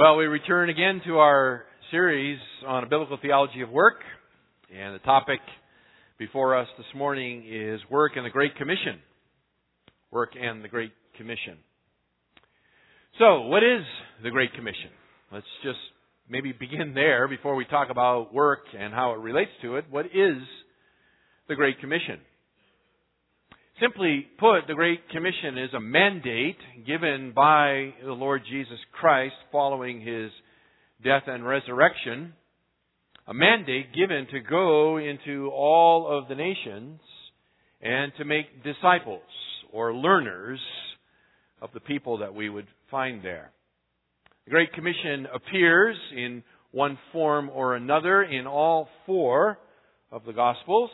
Well, we return again to our series on a biblical theology of work, and the topic before us this morning is work and the Great Commission. Work and the Great Commission. So, what is the Great Commission? Let's just maybe begin there before we talk about work and how it relates to it. What is the Great Commission? Simply put, the Great Commission is a mandate given by the Lord Jesus Christ following his death and resurrection. A mandate given to go into all of the nations and to make disciples or learners of the people that we would find there. The Great Commission appears in one form or another in all four of the Gospels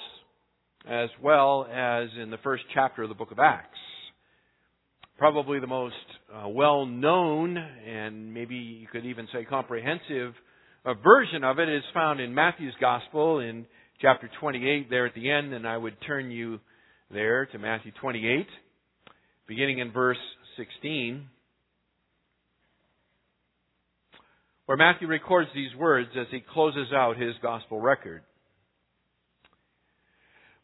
as well as in the first chapter of the book of Acts. Probably the most uh, well known and maybe you could even say comprehensive uh, version of it is found in Matthew's Gospel in chapter 28 there at the end, and I would turn you there to Matthew 28, beginning in verse 16. Where Matthew records these words as he closes out his gospel record.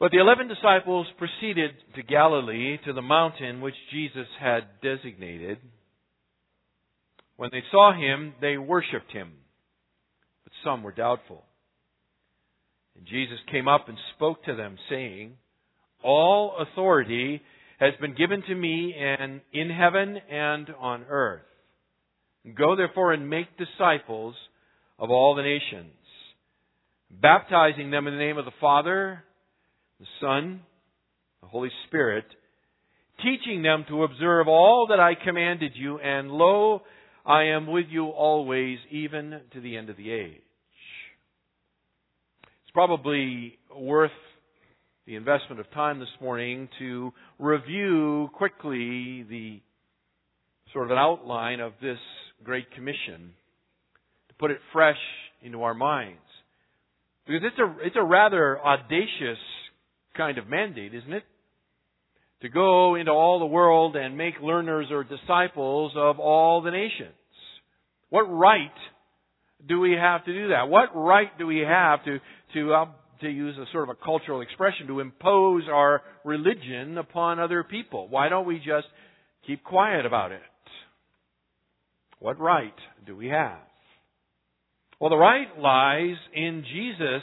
But the eleven disciples proceeded to Galilee, to the mountain which Jesus had designated. When they saw him, they worshipped him, but some were doubtful. And Jesus came up and spoke to them, saying, All authority has been given to me and in heaven and on earth. Go therefore and make disciples of all the nations, baptizing them in the name of the Father, the Son, the Holy Spirit, teaching them to observe all that I commanded you, and lo, I am with you always, even to the end of the age. It's probably worth the investment of time this morning to review quickly the sort of an outline of this Great Commission, to put it fresh into our minds. Because it's a, it's a rather audacious kind of mandate, isn't it? To go into all the world and make learners or disciples of all the nations. What right do we have to do that? What right do we have to, to, uh, to use a sort of a cultural expression, to impose our religion upon other people? Why don't we just keep quiet about it? What right do we have? Well, the right lies in Jesus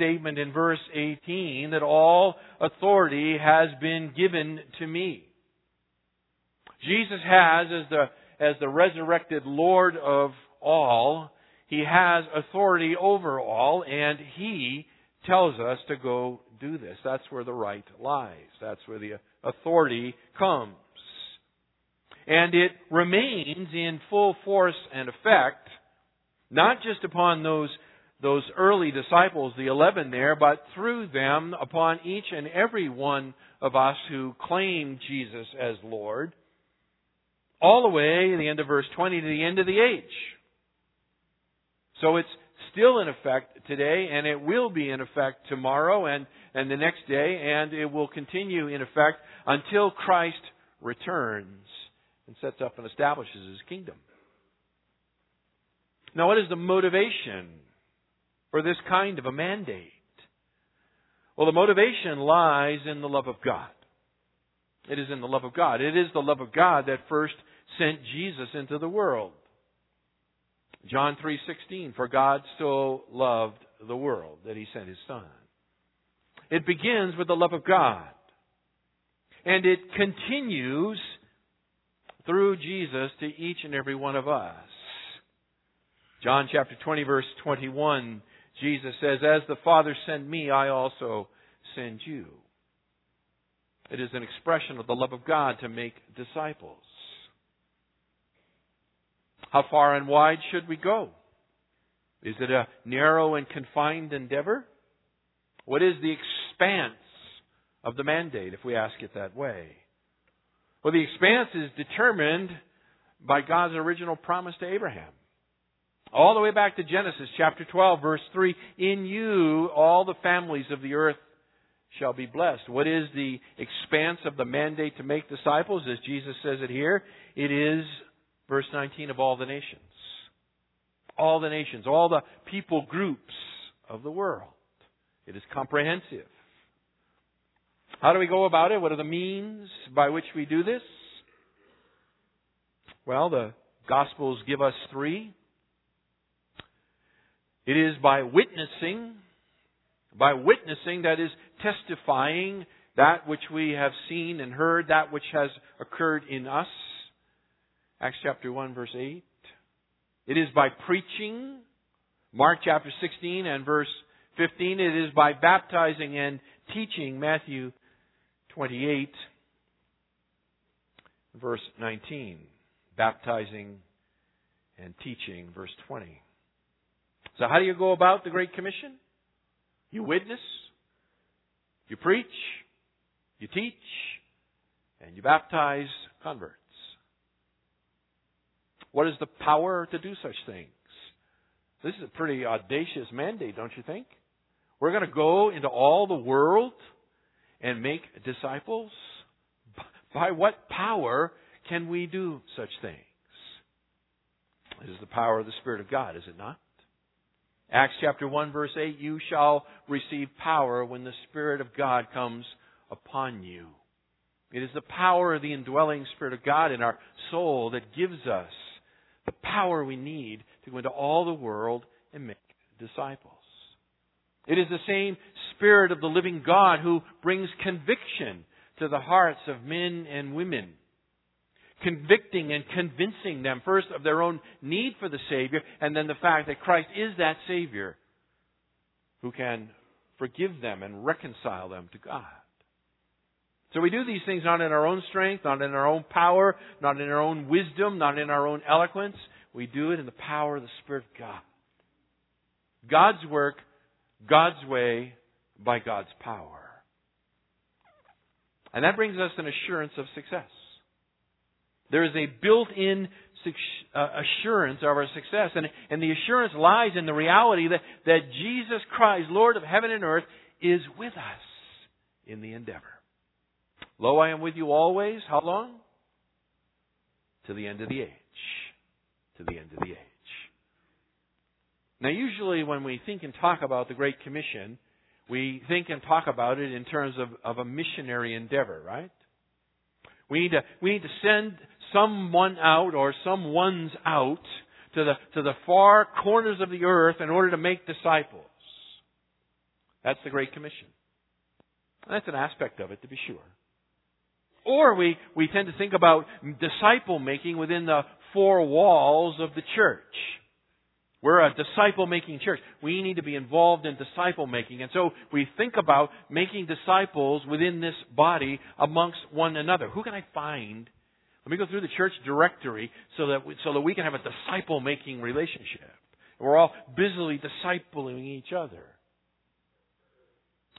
statement in verse 18 that all authority has been given to me. Jesus has, as the, as the resurrected Lord of all, He has authority over all, and He tells us to go do this. That's where the right lies. That's where the authority comes. And it remains in full force and effect, not just upon those those early disciples, the eleven there, but through them upon each and every one of us who claim Jesus as Lord, all the way, in the end of verse 20, to the end of the age. So it's still in effect today, and it will be in effect tomorrow and, and the next day, and it will continue in effect until Christ returns and sets up and establishes his kingdom. Now, what is the motivation for this kind of a mandate? Well, the motivation lies in the love of God. It is in the love of God. It is the love of God that first sent Jesus into the world. John 3:16 for God so loved the world that he sent his son. It begins with the love of God. And it continues through Jesus to each and every one of us. John chapter 20 verse 21 Jesus says, As the Father sent me, I also send you. It is an expression of the love of God to make disciples. How far and wide should we go? Is it a narrow and confined endeavor? What is the expanse of the mandate, if we ask it that way? Well, the expanse is determined by God's original promise to Abraham. All the way back to Genesis chapter 12 verse 3. In you all the families of the earth shall be blessed. What is the expanse of the mandate to make disciples as Jesus says it here? It is verse 19 of all the nations. all the nations, all the people groups of the world. It is comprehensive. How do we go about it? What are the means by which we do this? Well, the Gospels give us three. It is by witnessing, by witnessing, that is, testifying that which we have seen and heard, that which has occurred in us. Acts chapter 1, verse 8. It is by preaching, Mark chapter 16 and verse 15. It is by baptizing and teaching, Matthew 28, verse 19. Baptizing and teaching, verse 20. So, how do you go about the Great Commission? You witness, you preach, you teach, and you baptize converts. What is the power to do such things? This is a pretty audacious mandate, don't you think? We're going to go into all the world and make disciples? By what power can we do such things? It is the power of the Spirit of God, is it not? Acts chapter 1 verse 8, you shall receive power when the Spirit of God comes upon you. It is the power of the indwelling Spirit of God in our soul that gives us the power we need to go into all the world and make disciples. It is the same Spirit of the living God who brings conviction to the hearts of men and women. Convicting and convincing them first of their own need for the Savior and then the fact that Christ is that Savior who can forgive them and reconcile them to God. So we do these things not in our own strength, not in our own power, not in our own wisdom, not in our own eloquence. We do it in the power of the Spirit of God. God's work, God's way, by God's power. And that brings us an assurance of success. There is a built-in uh, assurance of our success. And, and the assurance lies in the reality that, that Jesus Christ, Lord of heaven and earth, is with us in the endeavor. Lo, I am with you always. How long? To the end of the age. To the end of the age. Now, usually when we think and talk about the Great Commission, we think and talk about it in terms of, of a missionary endeavor, right? We need to, we need to send someone out or someone's out to the, to the far corners of the earth in order to make disciples. That's the Great Commission. That's an aspect of it, to be sure. Or we, we tend to think about disciple making within the four walls of the church. We're a disciple making church. We need to be involved in disciple making. And so we think about making disciples within this body amongst one another. Who can I find? Let me go through the church directory so that we, so that we can have a disciple making relationship. We're all busily discipling each other.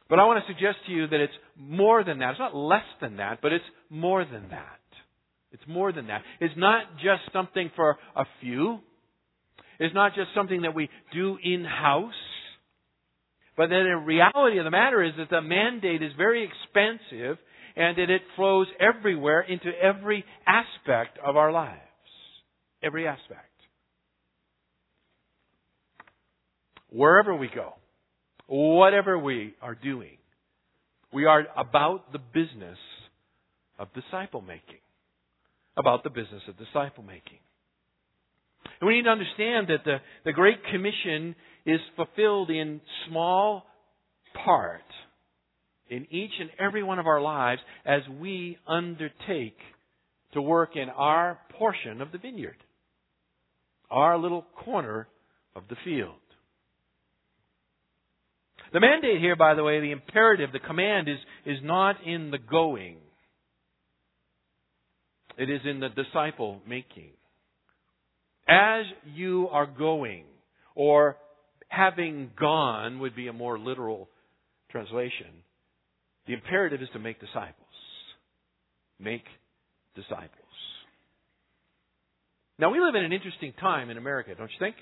But I want to suggest to you that it's more than that. It's not less than that, but it's more than that. It's more than that. It's not just something for a few It's not just something that we do in house, but then the reality of the matter is that the mandate is very expansive and that it flows everywhere into every aspect of our lives. Every aspect. Wherever we go, whatever we are doing, we are about the business of disciple making. About the business of disciple making. And we need to understand that the, the Great Commission is fulfilled in small part in each and every one of our lives as we undertake to work in our portion of the vineyard, our little corner of the field. The mandate here, by the way, the imperative, the command is, is not in the going. It is in the disciple making as you are going, or having gone would be a more literal translation. The imperative is to make disciples. Make disciples. Now, we live in an interesting time in America, don't you think?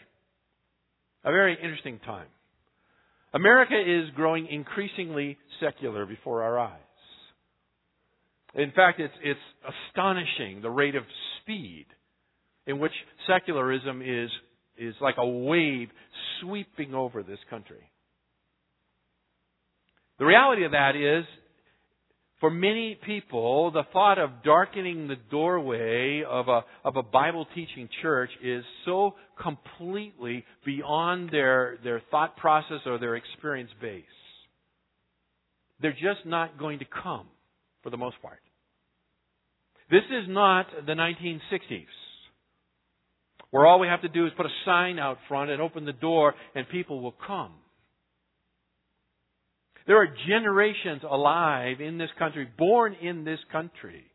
A very interesting time. America is growing increasingly secular before our eyes. In fact, it's, it's astonishing the rate of speed in which secularism is is like a wave sweeping over this country. The reality of that is, for many people, the thought of darkening the doorway of a, of a Bible teaching church is so completely beyond their, their thought process or their experience base. They're just not going to come, for the most part. This is not the 1960s, where all we have to do is put a sign out front and open the door and people will come. There are generations alive in this country, born in this country,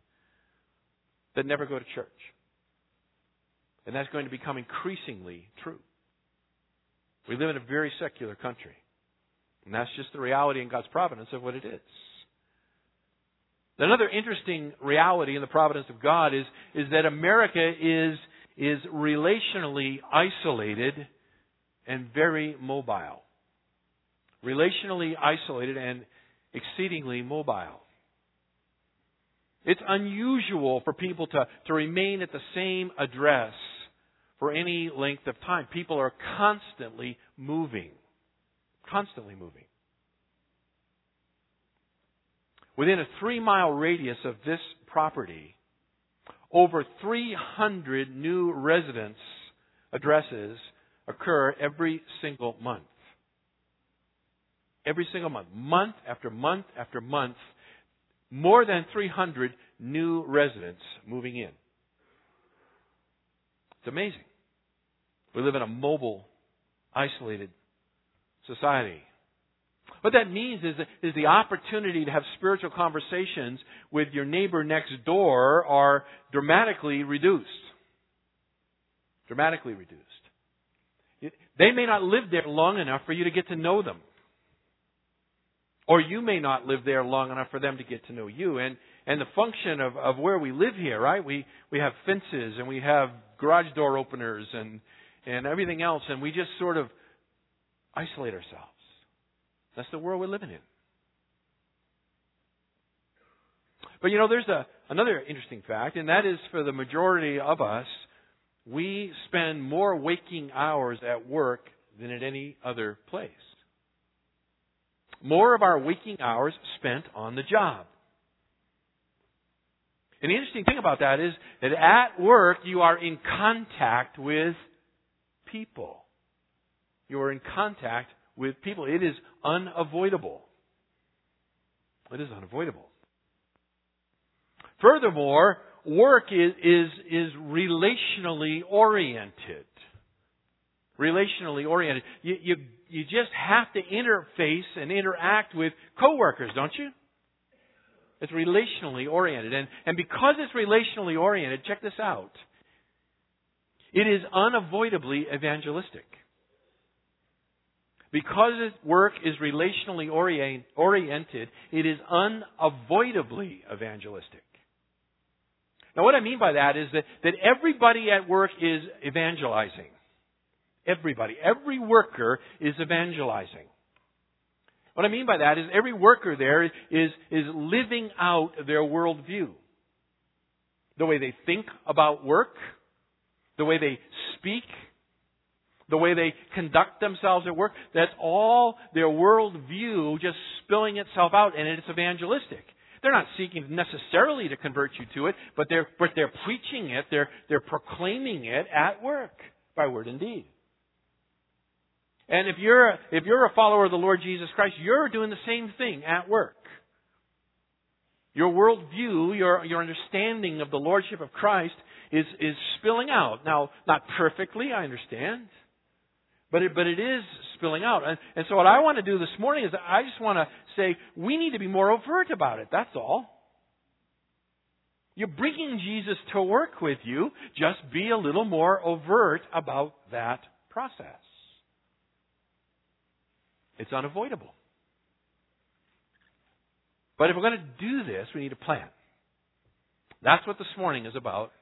that never go to church. And that's going to become increasingly true. We live in a very secular country. And that's just the reality in God's providence of what it is. Another interesting reality in the providence of God is, is that America is, is relationally isolated and very mobile. Relationally isolated and exceedingly mobile. It's unusual for people to, to remain at the same address for any length of time. People are constantly moving. Constantly moving. Within a three mile radius of this property, over 300 new residence addresses occur every single month. Every single month. Month after month after month, more than 300 new residents moving in. It's amazing. We live in a mobile, isolated society. What that means is, is the opportunity to have spiritual conversations with your neighbor next door are dramatically reduced. Dramatically reduced. They may not live there long enough for you to get to know them. Or you may not live there long enough for them to get to know you. And, and the function of, of where we live here, right? We, we have fences and we have garage door openers and, and everything else, and we just sort of isolate ourselves. That's the world we're living in. But you know, there's a, another interesting fact, and that is for the majority of us, we spend more waking hours at work than at any other place. More of our waking hours spent on the job. And the interesting thing about that is that at work you are in contact with people. You are in contact with people. It is unavoidable. It is unavoidable. Furthermore, work is, is, is relationally oriented. Relationally oriented. You, you, you just have to interface and interact with coworkers, don't you? It's relationally oriented. And, and because it's relationally oriented, check this out. It is unavoidably evangelistic. Because work is relationally oriented, it is unavoidably evangelistic. Now, what I mean by that is that, that everybody at work is evangelizing. Everybody. Every worker is evangelizing. What I mean by that is every worker there is, is living out their worldview. The way they think about work, the way they speak, the way they conduct themselves at work, that's all their worldview just spilling itself out, and it's evangelistic. They're not seeking necessarily to convert you to it, but they're, but they're preaching it, they're, they're proclaiming it at work, by word and deed. And if you're, if you're a follower of the Lord Jesus Christ, you're doing the same thing at work. Your worldview, your, your understanding of the Lordship of Christ is, is spilling out. Now, not perfectly, I understand. But it, but it is spilling out. And, and so what I want to do this morning is I just want to say we need to be more overt about it. That's all. You're bringing Jesus to work with you. Just be a little more overt about that process. It's unavoidable. But if we're going to do this, we need a plan. That's what this morning is about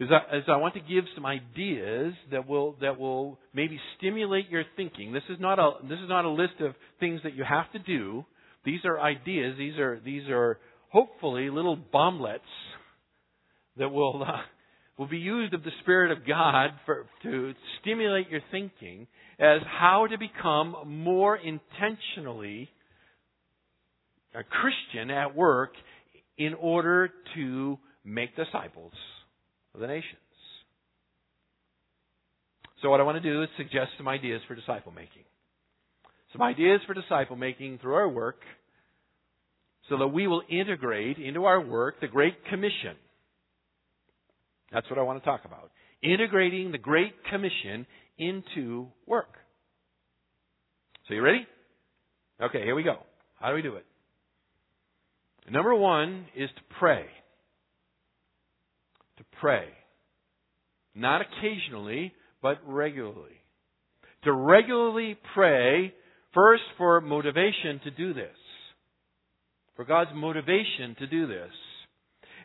is I, is I want to give some ideas that will that will maybe stimulate your thinking. This is not a this is not a list of things that you have to do. These are ideas. These are these are hopefully little bomblets that will uh, will be used of the Spirit of God for, to stimulate your thinking as how to become more intentionally a Christian at work in order to make disciples of the nations. So what I want to do is suggest some ideas for disciple making. Some ideas for disciple making through our work so that we will integrate into our work the Great Commission. That's what I want to talk about. Integrating the Great Commission into work. So you ready? Okay, here we go. How do we do it? Number one is to pray. To pray. Not occasionally, but regularly. To regularly pray, first for motivation to do this. For God's motivation to do this.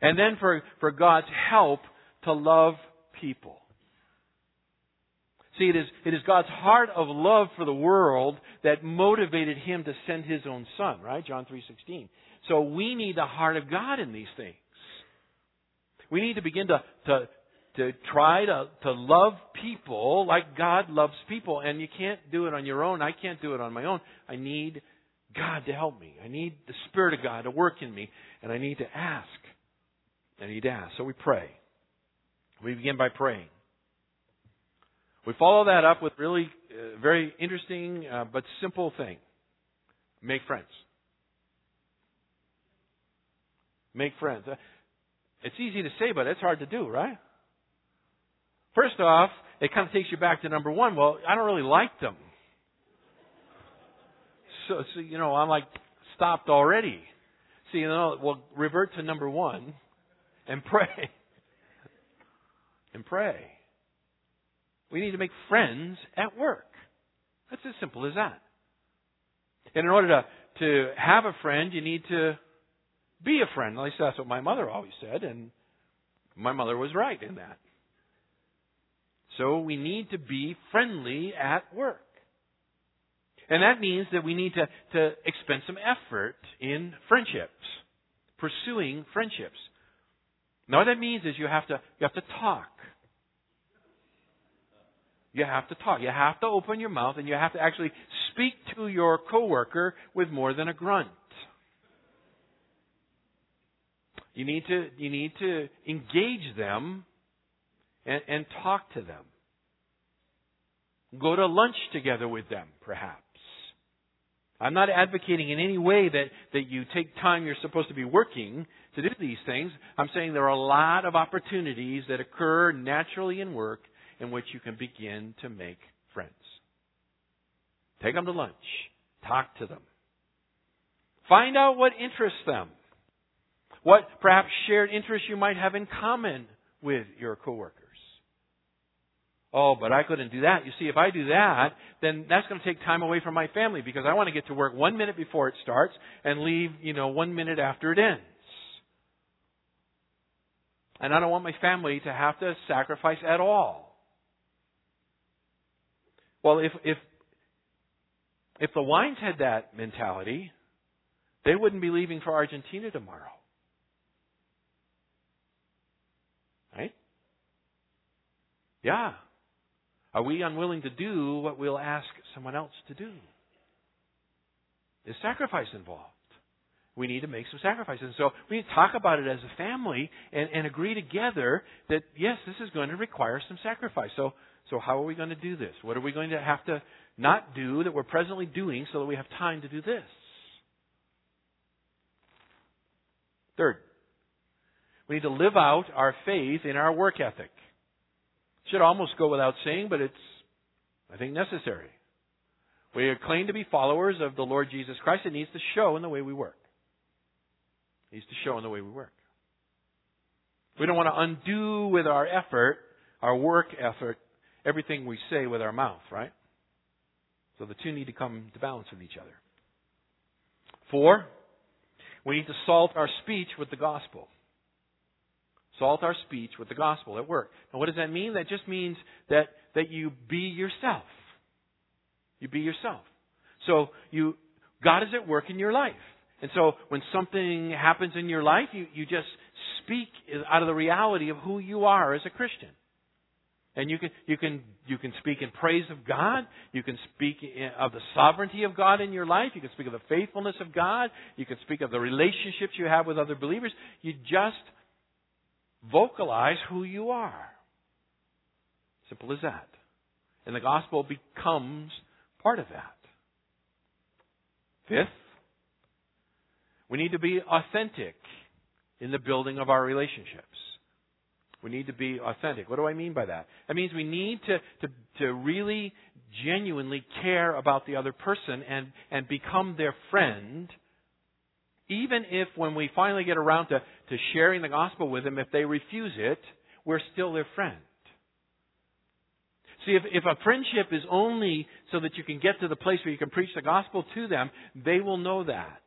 And then for, for God's help to love people. See, it is, it is God's heart of love for the world that motivated him to send his own son, right? John 3.16. So we need the heart of God in these things. We need to begin to, to, to try to, to love people like God loves people. And you can't do it on your own. I can't do it on my own. I need God to help me. I need the Spirit of God to work in me. And I need to ask. I need to ask. So we pray. We begin by praying. We follow that up with really uh, very interesting uh, but simple thing. Make friends. Make friends. Uh, it's easy to say, but it's hard to do, right? First off, it kind of takes you back to number one. Well, I don't really like them. So, so you know, I'm like stopped already. So, you know, well, revert to number one and pray. And pray. We need to make friends at work. That's as simple as that. And in order to, to have a friend, you need to be a friend. At least that's what my mother always said, and my mother was right in that. So we need to be friendly at work. And that means that we need to, to expend some effort in friendships, pursuing friendships. Now what that means is you have to, you have to talk. You have to talk. You have to open your mouth and you have to actually speak to your coworker with more than a grunt. You need to, you need to engage them and, and talk to them. Go to lunch together with them, perhaps. I'm not advocating in any way that, that you take time you're supposed to be working to do these things. I'm saying there are a lot of opportunities that occur naturally in work in which you can begin to make friends. Take them to lunch. Talk to them. Find out what interests them. What perhaps shared interests you might have in common with your coworkers. Oh, but I couldn't do that. You see, if I do that, then that's going to take time away from my family because I want to get to work one minute before it starts and leave, you know, one minute after it ends. And I don't want my family to have to sacrifice at all. Well, if, if, if the Wines had that mentality, they wouldn't be leaving for Argentina tomorrow. Right? Yeah. Are we unwilling to do what we'll ask someone else to do? Is sacrifice involved? We need to make some sacrifices. and So we need to talk about it as a family and, and agree together that yes, this is going to require some sacrifice. So so how are we going to do this? What are we going to have to not do that we're presently doing so that we have time to do this? Third, we need to live out our faith in our work ethic. Should almost go without saying, but it's, I think, necessary. We claim to be followers of the Lord Jesus Christ. It needs to show in the way we work. It needs to show in the way we work. We don't want to undo with our effort, our work effort, everything we say with our mouth, right? So the two need to come to balance with each other. Four, we need to salt our speech with the gospel. Salt our speech with the gospel at work. Now, what does that mean? That just means that, that you be yourself. You be yourself. So, you, God is at work in your life. And so when something happens in your life, you, you just speak out of the reality of who you are as a Christian. And you can, you can, you can speak in praise of God. You can speak of the sovereignty of God in your life. You can speak of the faithfulness of God. You can speak of the relationships you have with other believers. You just vocalize who you are. Simple as that. And the gospel becomes part of that. Fifth, we need to be authentic in the building of our relationships. We need to be authentic. What do I mean by that? That means we need to, to, to really genuinely care about the other person and, and become their friend, even if when we finally get around to, to sharing the gospel with them, if they refuse it, we're still their friend. See, if, if a friendship is only so that you can get to the place where you can preach the gospel to them, they will know that.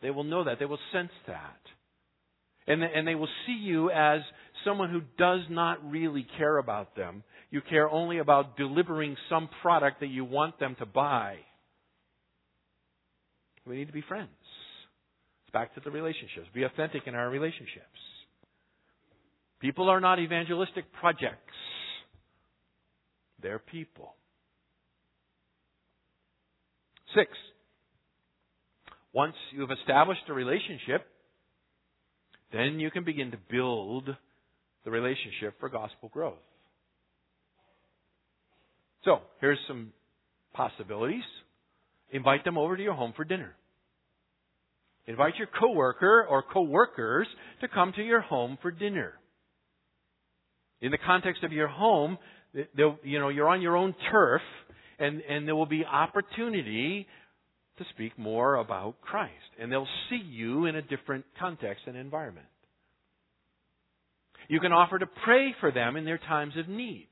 They will know that. They will sense that. And, and they will see you as someone who does not really care about them. You care only about delivering some product that you want them to buy. We need to be friends. It's back to the relationships. Be authentic in our relationships. People are not evangelistic projects. They're people. Six. Once you've established a relationship, then you can begin to build the relationship for gospel growth. So, here's some possibilities. Invite them over to your home for dinner. Invite your coworker or coworkers to come to your home for dinner. In the context of your home, you know, you're on your own turf, and, and there will be opportunity to speak more about Christ. And they'll see you in a different context and environment. You can offer to pray for them in their times of need.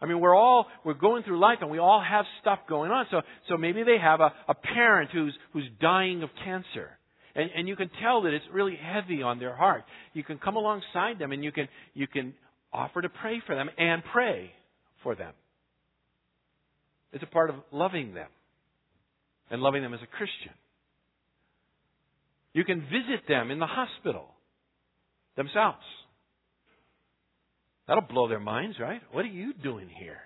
I mean, we're all, we're going through life and we all have stuff going on. So, so maybe they have a, a parent who's, who's dying of cancer. And, and you can tell that it's really heavy on their heart. You can come alongside them and you can, you can offer to pray for them and pray for them. It's a part of loving them and loving them as a Christian. You can visit them in the hospital themselves. That'll blow their minds, right? What are you doing here?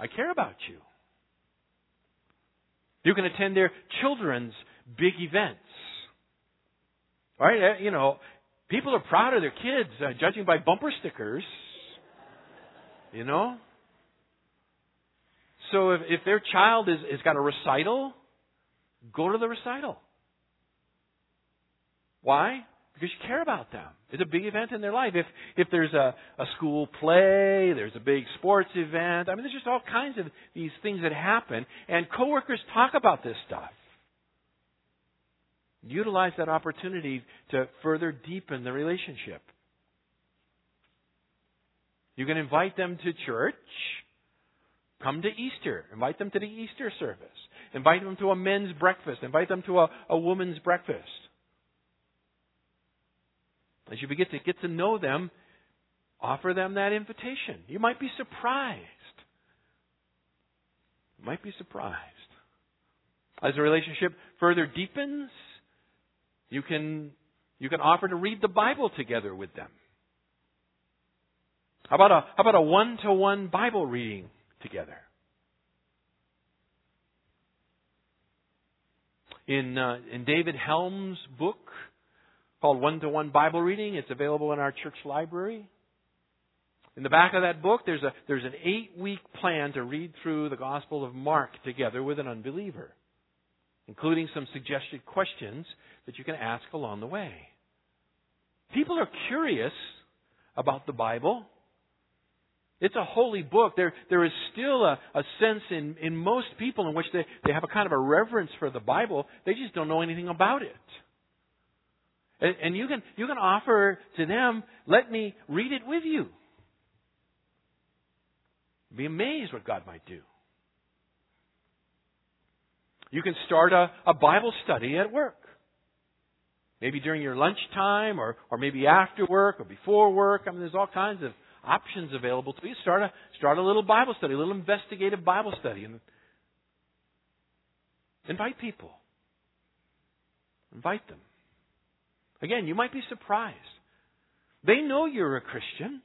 I care about you. You can attend their children's big events. Right? You know, people are proud of their kids, uh, judging by bumper stickers. You know? So if, if their child is, has got a recital, go to the recital. Why? Because you care about them. It's a big event in their life. If if there's a, a school play, there's a big sports event. I mean, there's just all kinds of these things that happen, and coworkers talk about this stuff. Utilize that opportunity to further deepen the relationship. You can invite them to church Come to Easter. Invite them to the Easter service. Invite them to a men's breakfast. Invite them to a, a woman's breakfast. As you begin to get to know them, offer them that invitation. You might be surprised. You might be surprised. As the relationship further deepens, you can, you can offer to read the Bible together with them. How about a, how about a one-to-one Bible reading together. In, uh, in David Helm's book called One to One Bible Reading, it's available in our church library. In the back of that book, there's, a, there's an eight week plan to read through the Gospel of Mark together with an unbeliever, including some suggested questions that you can ask along the way. People are curious about the Bible. It's a holy book. There, there is still a, a sense in, in most people in which they, they have a kind of a reverence for the Bible. They just don't know anything about it. And, and you, can, you can offer to them, let me read it with you. Be amazed what God might do. You can start a, a Bible study at work. Maybe during your lunchtime or, or maybe after work or before work. I mean, there's all kinds of options available to you. Start a start a little Bible study, a little investigative Bible study, and Invite people. Invite them. Again, you might be surprised. They know you're a Christian.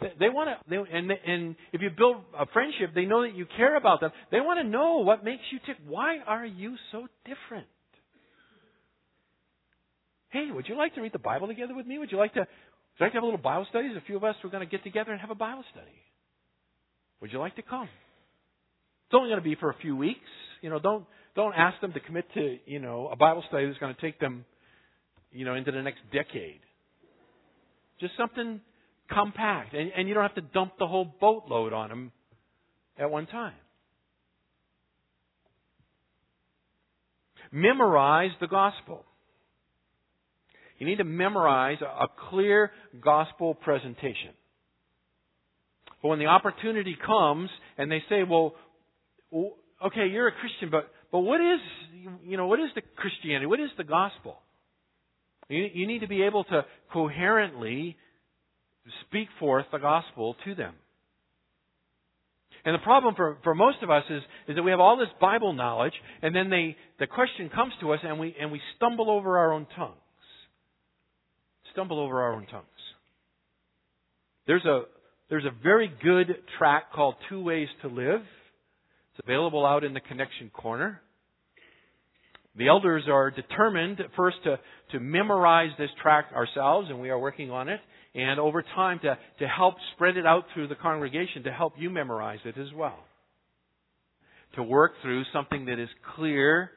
They, want to, they, and, and if you build a friendship, they know that you care about them. They want to know what makes you tick. Why are you so different? Hey, would you like to read the Bible together with me? Would you like to, would you like to have a little Bible study? A few of us are going to get together and have a Bible study. Would you like to come? It's only going to be for a few weeks. You know, don't don't ask them to commit to you know a Bible study that's going to take them, you know, into the next decade. Just something compact, and, and you don't have to dump the whole boatload on them at one time. Memorize the gospel. You need to memorize a clear gospel presentation. But when the opportunity comes and they say, well, okay, you're a Christian, but, but what is, you know, what is the Christianity? What is the gospel? You, you need to be able to coherently speak forth the gospel to them. And the problem for, for most of us is, is that we have all this Bible knowledge, and then they, the question comes to us, and we, and we stumble over our own tongues. Stumble over our own tongues. There's a, there's a very good track called Two Ways to Live. It's available out in the connection corner. The elders are determined first to, to memorize this tract ourselves, and we are working on it, and over time to, to help spread it out through the congregation to help you memorize it as well. To work through something that is clear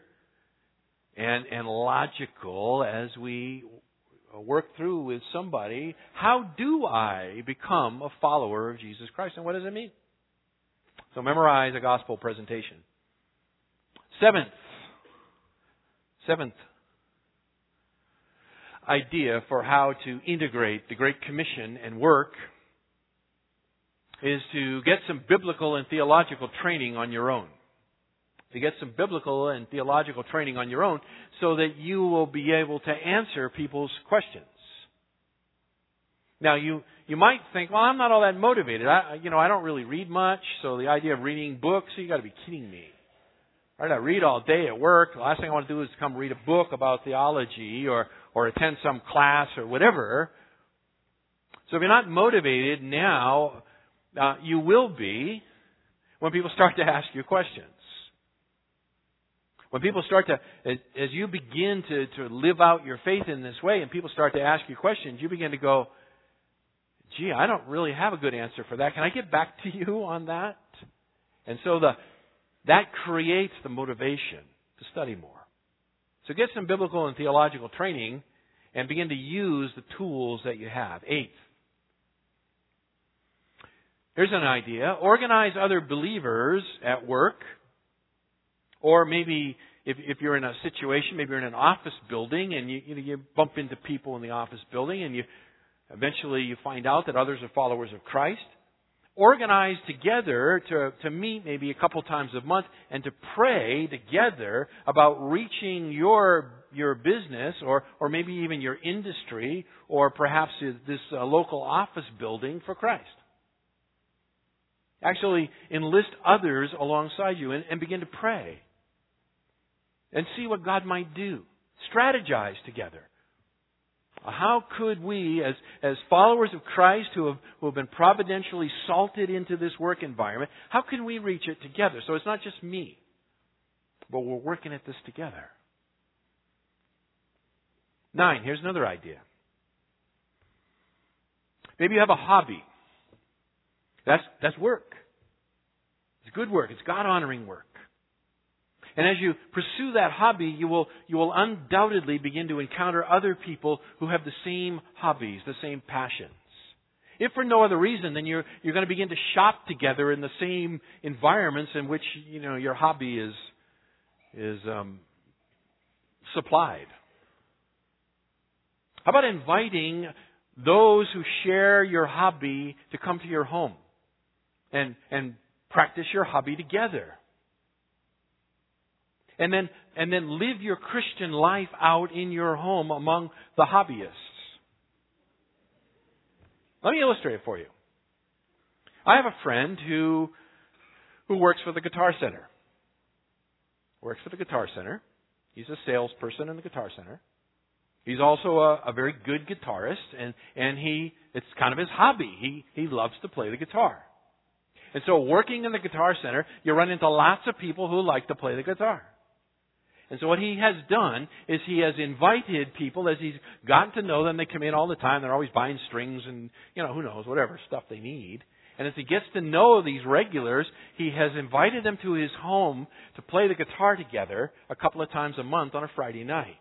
and, and logical as we Uh, work through with somebody, how do I become a follower of Jesus Christ? And what does it mean? So memorize a gospel presentation. Seventh, seventh idea for how to integrate the Great Commission and work is to get some biblical and theological training on your own. To get some biblical and theological training on your own so that you will be able to answer people's questions. Now you you might think, well, I'm not all that motivated. I you know I don't really read much, so the idea of reading books, you got to be kidding me. Right? I read all day at work. The last thing I want to do is come read a book about theology or or attend some class or whatever. So if you're not motivated now, uh, you will be when people start to ask you questions. When people start to, as you begin to, to live out your faith in this way and people start to ask you questions, you begin to go, gee, I don't really have a good answer for that. Can I get back to you on that? And so the, that creates the motivation to study more. So get some biblical and theological training and begin to use the tools that you have. Eighth. Here's an idea. Organize other believers at work or maybe if, if you're in a situation, maybe you're in an office building and you, you, know, you bump into people in the office building and you eventually you find out that others are followers of Christ. Organize together to, to meet maybe a couple times a month and to pray together about reaching your, your business or, or maybe even your industry or perhaps this uh, local office building for Christ. Actually enlist others alongside you and, and begin to pray and see what God might do. Strategize together. How could we, as, as followers of Christ who have, who have been providentially salted into this work environment, how can we reach it together? So it's not just me, but we're working at this together. Nine, here's another idea. Maybe you have a hobby. That's, that's work. It's good work. It's God honoring work. And as you pursue that hobby, you will, you will undoubtedly begin to encounter other people who have the same hobbies, the same passions. If for no other reason, then you're, you're going to begin to shop together in the same environments in which, you know, your hobby is, is, um, supplied. How about inviting those who share your hobby to come to your home and, and practice your hobby together? And then, and then live your Christian life out in your home among the hobbyists. Let me illustrate it for you. I have a friend who, who works for the Guitar Center. works for the Guitar Center. He's a salesperson in the Guitar Center. He's also a, a very good guitarist, and, and he it's kind of his hobby. He he loves to play the guitar. And so working in the Guitar Center, you run into lots of people who like to play the guitar. And so what he has done is he has invited people as he's gotten to know them. They come in all the time. They're always buying strings and, you know, who knows, whatever stuff they need. And as he gets to know these regulars, he has invited them to his home to play the guitar together a couple of times a month on a Friday night.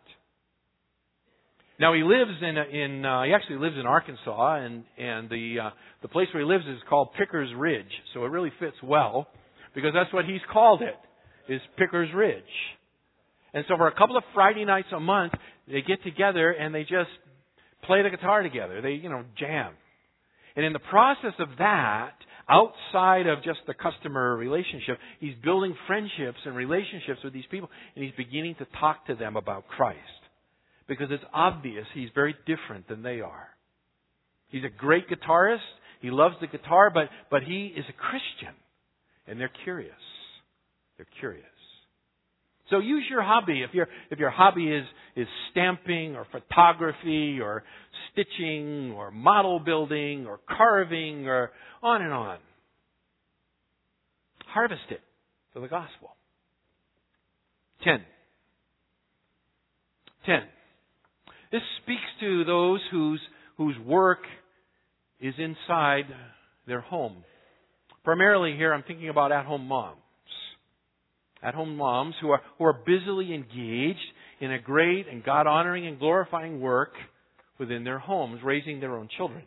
Now he lives in in uh, he actually lives in Arkansas, and and the uh, the place where he lives is called Pickers Ridge, so it really fits well because that's what he's called it is Pickers Ridge. And so for a couple of Friday nights a month, they get together and they just play the guitar together. They, you know, jam. And in the process of that, outside of just the customer relationship, he's building friendships and relationships with these people, and he's beginning to talk to them about Christ. Because it's obvious he's very different than they are. He's a great guitarist. He loves the guitar, but, but he is a Christian. And they're curious. They're curious. So use your hobby. If your if your hobby is is stamping or photography or stitching or model building or carving or on and on. Harvest it for the gospel. Ten. Ten. This speaks to those whose whose work is inside their home. Primarily here I'm thinking about at home moms at home moms who are, who are busily engaged in a great and God honoring and glorifying work within their homes, raising their own children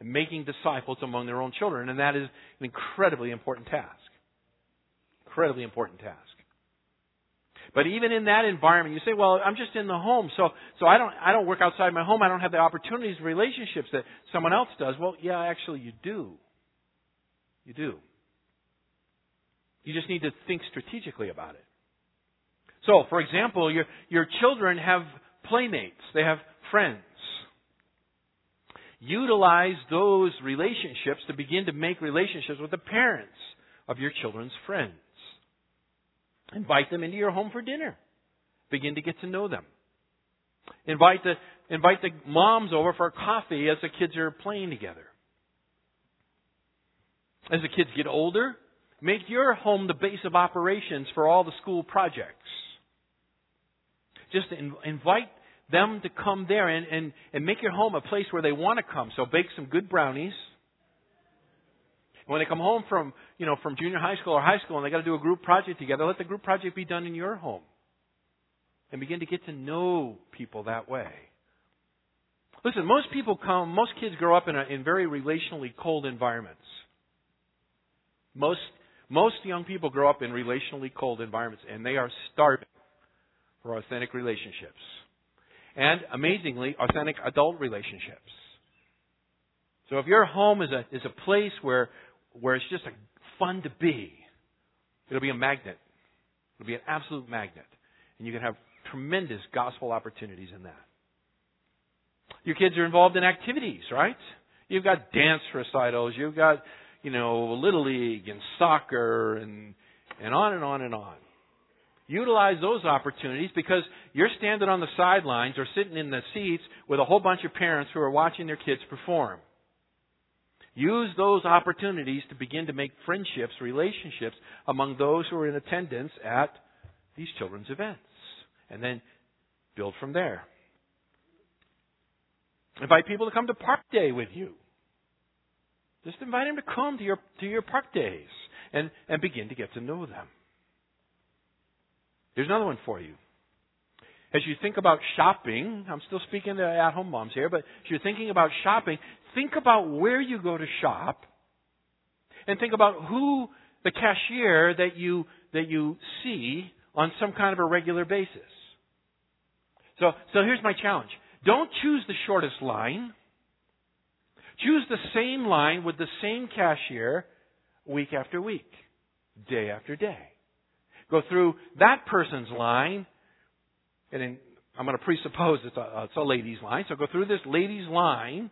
and making disciples among their own children. And that is an incredibly important task. Incredibly important task. But even in that environment, you say, "Well, I'm just in the home, so so I don't I don't work outside my home. I don't have the opportunities, and relationships that someone else does." Well, yeah, actually, you do. You do. You just need to think strategically about it. So, for example, your, your children have playmates, they have friends. Utilize those relationships to begin to make relationships with the parents of your children's friends. Invite them into your home for dinner. Begin to get to know them. Invite the, invite the moms over for coffee as the kids are playing together. As the kids get older, Make your home the base of operations for all the school projects. Just invite them to come there and, and, and make your home a place where they want to come. So bake some good brownies. When they come home from, you know, from junior high school or high school and they got to do a group project together, let the group project be done in your home. And begin to get to know people that way. Listen, most people come, most kids grow up in, a, in very relationally cold environments. Most most young people grow up in relationally cold environments and they are starving for authentic relationships. And amazingly, authentic adult relationships. So if your home is a, is a place where, where it's just a, fun to be, it'll be a magnet. It'll be an absolute magnet. And you can have tremendous gospel opportunities in that. Your kids are involved in activities, right? You've got dance recitals, you've got you know, Little League and soccer and, and on and on and on. Utilize those opportunities because you're standing on the sidelines or sitting in the seats with a whole bunch of parents who are watching their kids perform. Use those opportunities to begin to make friendships, relationships among those who are in attendance at these children's events. And then build from there. Invite people to come to Park Day with you. Just invite them to come to your to your park days and, and begin to get to know them. Here's another one for you. As you think about shopping, I'm still speaking to at home moms here, but as you're thinking about shopping, think about where you go to shop and think about who the cashier that you that you see on some kind of a regular basis. So so here's my challenge. Don't choose the shortest line. Choose the same line with the same cashier week after week, day after day. Go through that person's line, and in, I'm going to presuppose it's a, it's a ladies' line. So go through this ladies' line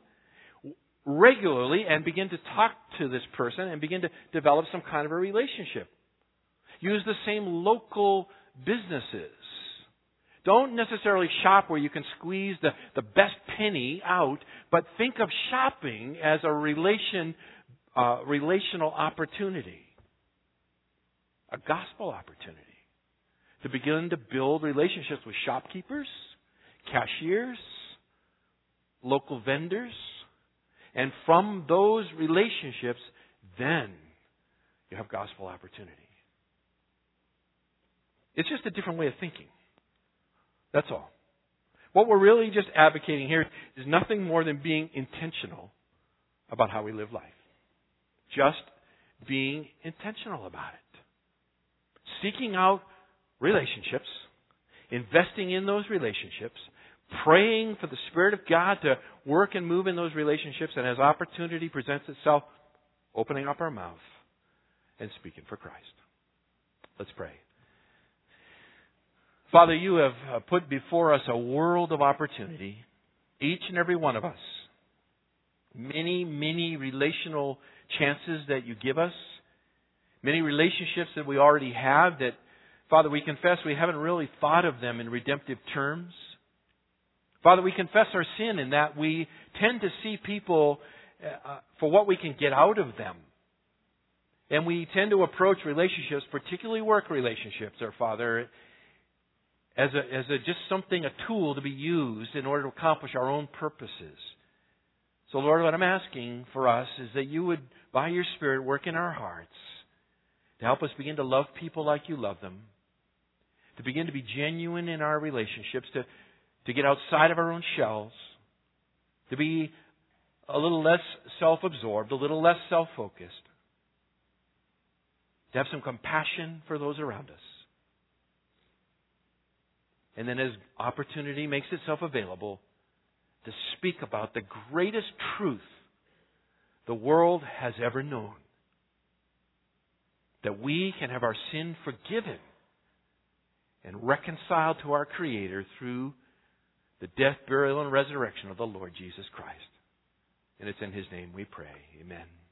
regularly and begin to talk to this person and begin to develop some kind of a relationship. Use the same local businesses. Don't necessarily shop where you can squeeze the, the best penny out, but think of shopping as a relation, uh, relational opportunity, a gospel opportunity to begin to build relationships with shopkeepers, cashiers, local vendors, and from those relationships, then you have gospel opportunity. It's just a different way of thinking. That's all. What we're really just advocating here is nothing more than being intentional about how we live life. Just being intentional about it. Seeking out relationships, investing in those relationships, praying for the Spirit of God to work and move in those relationships, and as opportunity presents itself, opening up our mouth and speaking for Christ. Let's pray. Father, you have uh, put before us a world of opportunity, each and every one of us. Many, many relational chances that you give us, many relationships that we already have that, Father, we confess we haven't really thought of them in redemptive terms. Father, we confess our sin in that we tend to see people uh, for what we can get out of them. And we tend to approach relationships, particularly work relationships, our Father, as a, as a just something, a tool to be used in order to accomplish our own purposes. So, Lord, what I'm asking for us is that you would, by your Spirit, work in our hearts to help us begin to love people like you love them, to begin to be genuine in our relationships, to to get outside of our own shells, to be a little less self absorbed, a little less self focused, to have some compassion for those around us. And then, as opportunity makes itself available, to speak about the greatest truth the world has ever known that we can have our sin forgiven and reconciled to our Creator through the death, burial, and resurrection of the Lord Jesus Christ. And it's in His name we pray. Amen.